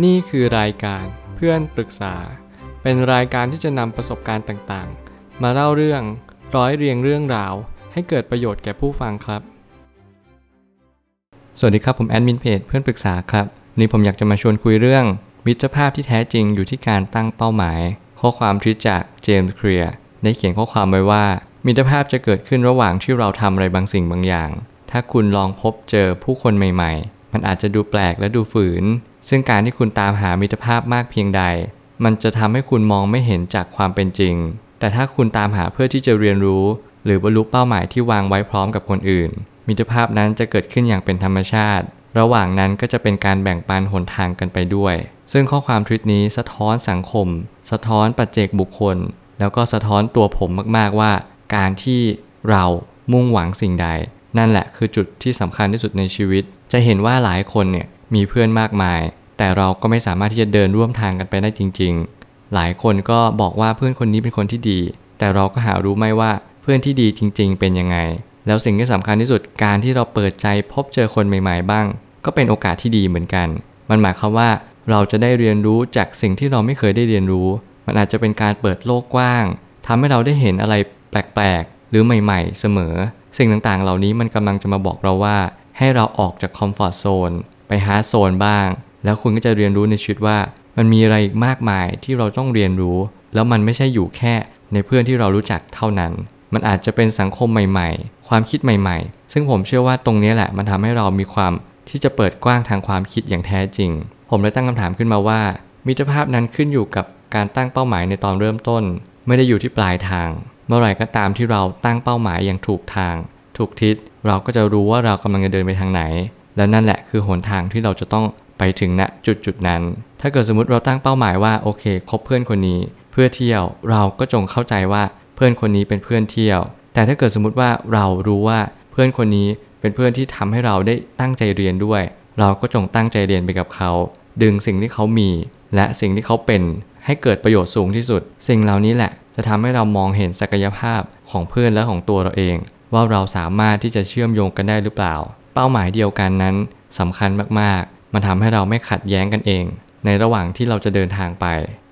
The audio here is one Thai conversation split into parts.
นี่คือรายการเพื่อนปรึกษา เป็นรายการที่จะนำประสบการณ์ต่างๆ มาเล่าเรื่องร้อยเรียงเรื่องราว ให้เกิดประโยชน์แก่ผู้ฟังครับ สวัสดีครับผมแอดมินเพจเพื่อนปรึกษาครับวันนี้ผมอยากจะมาชวนคุยเรื่อง มิตรภาพที่แท้จริงอยู่ที่การตั้งเป้าหมาย ข้อความทวิตจากเจมส์เคลียร์ได้เขียนข้อความไว้ว่า มิตรภาพจะเกิดขึ้นระหว่างที่เราทำอะไรบางสิ่งบางอย่าง ถ้าคุณลองพบเจอผู้คนใหม่ๆ มันอาจจะดูแปลกและดูฝืน ซึ่งการที่คุณตามหามิตรภาพมากเพียงใด มันจะทำให้คุณมองไม่เห็นจากความเป็นจริง แต่ถ้าคุณตามหาเพื่อที่จะเรียนรู้ หรือบรรลุเป้าหมายที่วางไว้พร้อมกับคนอื่น มิตรภาพนั้นจะเกิดขึ้นอย่างเป็นธรรมชาติ ระหว่างนั้นก็จะเป็นการแบ่งปันหนทางกันไปด้วย ซึ่งข้อความทวิตนี้สะท้อนสังคม สะท้อนปัจเจกบุคคล แล้วก็สะท้อนตัวผมมากๆว่า การที่เรามุ่งหวังสิ่งใด นั่นแหละคือจุดที่สำคัญที่สุดในชีวิต จะเห็นว่าหลายคนเนี่ยมีเพื่อนมากมาย แต่เราก็ไม่สามารถที่จะเดินร่วมทางกันไปได้จริง ๆ หลายคนก็บอกว่าเพื่อนคนนี้เป็นคนที่ดี แต่เราก็หารู้ไหมว่าเพื่อนที่ดีจริง ๆ เป็นยังไง แล้วสิ่งที่สำคัญที่สุดการที่เราเปิดใจพบเจอคนใหม่ ๆ บ้าง ก็เป็นโอกาสที่ดีเหมือนกัน มันหมายความว่าเราจะได้เรียนรู้จากสิ่งที่เราไม่เคยได้เรียนรู้ มันอาจจะเป็นการเปิดโลกกว้างทำให้เราได้เห็นอะไรแปลกๆ หรือใหม่ ๆ เสมอ สิ่งต่างๆ เหล่านี้มันกำลังจะมาบอกเราว่า ให้เราออกจาก comfort zone ไป hard zone บ้าง แล้วคุณก็จะเรียนรู้ในชีวิตว่า มันมีอะไรอีกมากมายที่เราต้องเรียนรู้ แล้วมันไม่ใช่อยู่แค่ในเพื่อนที่เรารู้จักเท่านั้น มันอาจจะเป็นสังคมใหม่ ๆ ความคิดใหม่ๆ ซึ่งผมเชื่อว่าตรงนี้แหละ มันทำให้เรามีความที่จะเปิดกว้างทางความคิดอย่างแท้จริง ผมเลยตั้งคำถามขึ้นมาว่า มิตรภาพนั้นขึ้นอยู่กับการตั้งเป้าหมายในตอนเริ่มต้น ไม่ได้อยู่ที่ปลายทาง เมื่อไหร่ก็ตามที่เราตั้งเป้าหมายอย่างถูกทาง ถูกทิศ เราก็จะรู้ว่าเรากำลังจะเดินไปทางไหน และนั่นแหละคือหนทางที่เราจะต้องไปถึงณจุดจุดนั้น ถ้าเกิดสมมติเราตั้งเป้าหมายว่าโอเคคบเพื่อนคนนี้ เพื่อเที่ยวเราก็จงเข้าใจว่าเพื่อนคนนี้เป็นเพื่อนเที่ยว แต่ถ้าเกิดสมมติว่าเรารู้ว่าเพื่อนคนนี้เป็นเพื่อนที่ทำให้เราได้ตั้งใจเรียนด้วย เราก็จงตั้งใจเรียนไปกับเขา ดึงสิ่งที่เขามี และสิ่งที่เขาเป็นให้เกิดประโยชน์สูงที่สุด สิ่งเหล่านี้แหละจะทำให้เรามองเห็นศักยภาพของเพื่อนและของตัวเราเอง ว่าเราสามารถที่จะเชื่อมโยงกันได้หรือเปล่า เป้าหมายเดียวกันนั้นสำคัญมากๆ มันทำให้เราไม่ขัดแย้งกันเอง ในระหว่างที่เราจะเดินทางไป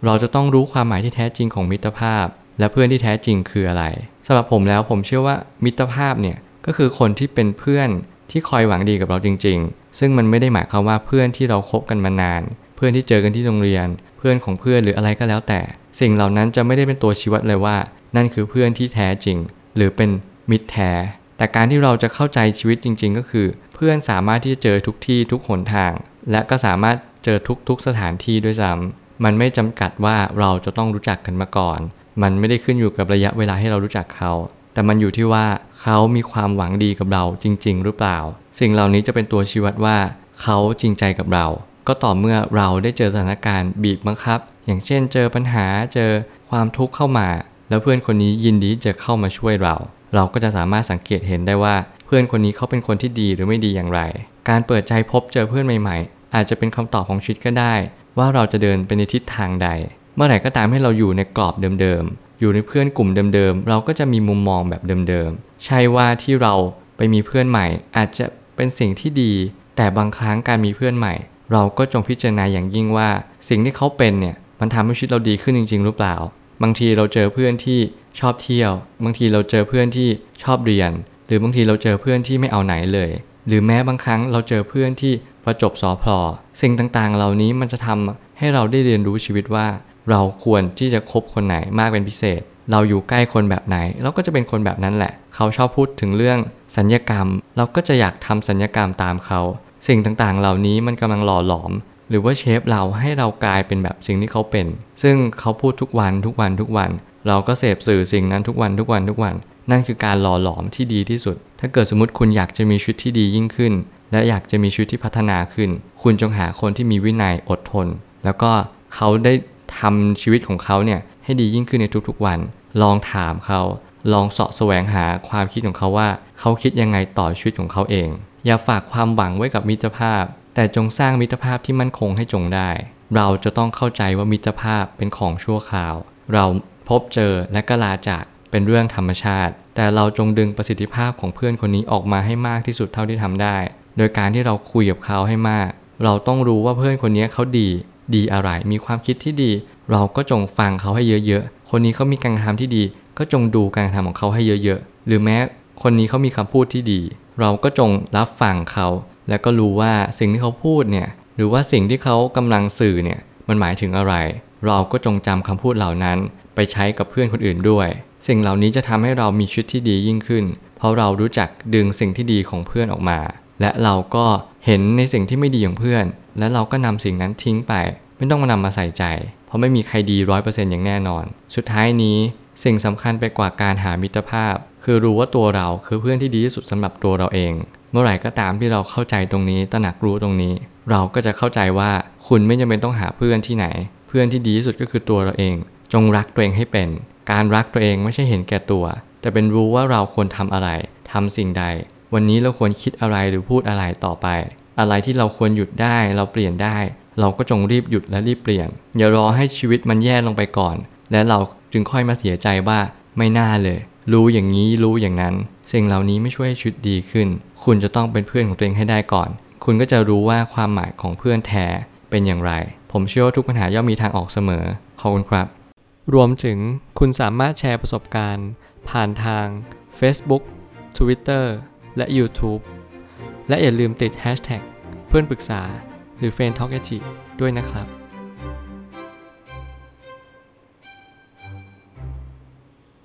เราจะต้องรู้ความหมายที่แท้จริงของมิตรภาพ และเพื่อนที่แท้จริงคืออะไรสำหรับผมแล้วผมเชื่อว่ามิตรภาพเนี่ยก็คือคนที่เป็นเพื่อนที่คอยหวังดีกับเราจริง ๆ ซึ่งมันไม่ได้หมายความว่าเพื่อนที่เราคบกันมานาน เพื่อนที่เจอกันที่โรงเรียน เพื่อนของเพื่อนหรืออะไรก็แล้วแต่ สิ่งเหล่านั้นจะไม่ได้เป็นตัวชี้วัดเลยว่า นั่นคือเพื่อนที่แท้จริง หรือเป็น มิตรแท้ แต่การที่เราจะเข้าใจชีวิตจริง ๆ ก็คือ เพื่อนสามารถที่จะเจอทุกที่ทุกหนทาง และก็สามารถเจอทุกๆสถานที่ด้วยซ้ำมันไม่จำกัดว่าเราจะต้องรู้จักกันมาก่อน มันไม่ได้ขึ้นอยู่กับระยะเวลาให้เรารู้จักเขา แต่มันอยู่ที่ว่าเขามีความหวังดีกับเราจริง ๆ หรือเปล่า สิ่งเหล่านี้จะเป็นตัวชี้วัดว่า เขาจริงใจกับเรา ก็ต่อเมื่อเราได้เจอสถานการณ์บีบบังคับ อย่างเช่น เจอปัญหาเจอความทุกข์เข้ามา แล้วเพื่อนคนนี้ยินดีจะเข้ามาช่วยเรา เราก็จะสามารถสังเกตเห็นได้ว่า เพื่อนคนนี้เขาเป็นคนที่ดีหรือไม่ดีอย่างไร การเปิดใจพบเจอเพื่อนใหม่ ๆ อาจจะเป็นคำตอบของชีวิตก็ได้ ว่าเราจะเดินไปในทิศทางใด เมื่อไหร่ก็ตามให้เราอยู่ในกรอบเดิมๆอยู่ในเพื่อนกลุ่มเดิมๆเราก็จะมีมุมมองแบบเดิมๆใช่ว่าที่เราไปมีเพื่อนใหม่ อาจจะเป็นสิ่งที่ดี แต่บางครั้งการมีเพื่อนใหม่ เราก็จงพิจารณาอย่างยิ่งว่า สิ่งที่เขาเป็นเนี่ยมันทำให้ชีวิตเราดีขึ้นจริง ๆ หรือเปล่า บางทีเราเจอเพื่อนที่ชอบเที่ยว บางทีเราเจอเพื่อนที่ชอบเรียน หรือบางทีเราเจอเพื่อนที่ไม่เอาไหนเลย หรือแม้บางครั้งเราเจอเพื่อนที่ประจบสอพลอสิ่งต่างๆ เหล่านี้มันจะทำให้เราได้เรียนรู้ชีวิตว่า เราควรที่จะคบคนไหนมากเป็นพิเศษ เราอยู่ใกล้คนแบบไหน เราก็จะเป็นคนแบบนั้นแหละ เขาชอบพูดถึงเรื่องสัญญกรรม เราก็จะอยากทำสัญญกรรมตามเขา สิ่งต่างๆ เหล่านี้มันกำลังหล่อหลอม หรือว่าเชฟเราให้เรากลายเป็นแบบสิ่งที่เขาเป็น ซึ่งเขาพูดทุกวันทุกวันทุกวัน เราก็เสพสื่อสิ่งนั้นทุกวันทุกวันทุกวัน นั่นคือการหล่อหลอมที่ดีที่สุด ถ้าเกิดสมมติคุณอยากจะมีชีวิตที่ดียิ่งขึ้น และอยากจะมีชีวิตที่พัฒนาขึ้น คุณจงหาคนที่มีวินัยอดทน แล้วก็เขาได้ทำชีวิตของเขาเนี่ยให้ดียิ่งขึ้นในทุกๆวัน ลองถามเขา ลองเสาะแสวงหาความคิดของเขาว่า เขาคิดยังไงต่อชีวิตของเขาเอง อย่าฝากความหวังไว้กับมิตรภาพ แต่จงสร้างมิตรภาพที่มั่นคงให้จงได้ เราจะต้องเข้าใจว่ามิตรภาพเป็นของชั่วคราว เราพบเจอและก็ลาจากเป็นเรื่องธรรมชาติ แต่เราจงดึงประสิทธิภาพของเพื่อนคนนี้ออกมาให้มากที่สุดเท่าที่ทำได้ โดยการที่เราคุยกับเขาให้มาก เราต้องรู้ว่าเพื่อนคนนี้เขาดี ดีอะไร มีความคิดที่ดี เราก็จงฟังเขาให้เยอะๆ คนนี้เขามีการทำที่ดี ก็จงดูการทำของเขาให้เยอะๆ หรือแม้คนนี้เขามีคำพูดที่ดี เราก็จงรับฟังเขา แล้วก็รู้ว่าสิ่งที่เขาพูดเนี่ยหรือว่าสิ่งที่เขากำลังสื่อเนี่ยมันหมายถึงอะไร เราก็จงจำคำพูดเหล่านั้น ไปใช้กับเพื่อนคนอื่นด้วย สิ่งเหล่านี้จะทำให้เรามีชีวิตที่ดียิ่งขึ้น เพราะเรารู้จักดึงสิ่งที่ดีของเพื่อนออกมา และเราก็เห็นในสิ่งที่ไม่ดีของเพื่อน และเราก็นำสิ่งนั้นทิ้งไป ไม่ต้องมานำมาใส่ใจ เพราะไม่มีใครดีร้อยเปอร์เซ็นต์อย่างแน่นอน สุดท้ายนี้สิ่งสำคัญไปกว่าการหามิตรภาพ คือรู้ว่าตัวเราคือเพื่อนที่ดีที่สุดสำหรับตัวเราเอง เมื่อไหร่ก็ตามที่เราเข้าใจตรงนี้ตระหนักรู้ตรงนี้ เราก็จะเข้าใจว่าคุณไม่จำเป็นต้องหาเพื่อนที่ไหน เพื่อนที่ดีที่สุดก็คือตัวเราเอง จงรักตัวเองให้เป็น การรักตัวเองไม่ใช่เห็นแก่ตัว แต่เป็นรู้ว่าเราควรทำอะไรทำสิ่งใด วันนี้เราควรคิดอะไรหรือพูดอะไรต่อไป อะไรที่เราควรหยุดได้เราเปลี่ยนได้ เราก็จงรีบหยุดและรีบเปลี่ยน อย่ารอให้ชีวิตมันแย่ลงไปก่อน และเราจึงค่อยมาเสียใจว่าไม่น่าเลย รู้อย่างนี้รู้อย่างนั้น สิ่งเหล่านี้ไม่ช่วยให้ชีวิตดีขึ้น คุณจะต้องเป็นเพื่อนของตัวเองให้ได้ก่อน คุณก็จะรู้ว่าความหมายของเพื่อนแท้เป็นอย่างไร ผมเชื่อว่าทุกปัญหาย่อมมีทางออกเสมอ ขอบคุณครับ รวมถึงคุณสามารถแชร์ประสบการณ์ ผ่านทาง Facebook Twitter และ YouTube และอย่าลืมติด Hashtag เพื่อนปรึกษาหรือ f r ร e n d t a l k ด้วยนะครับ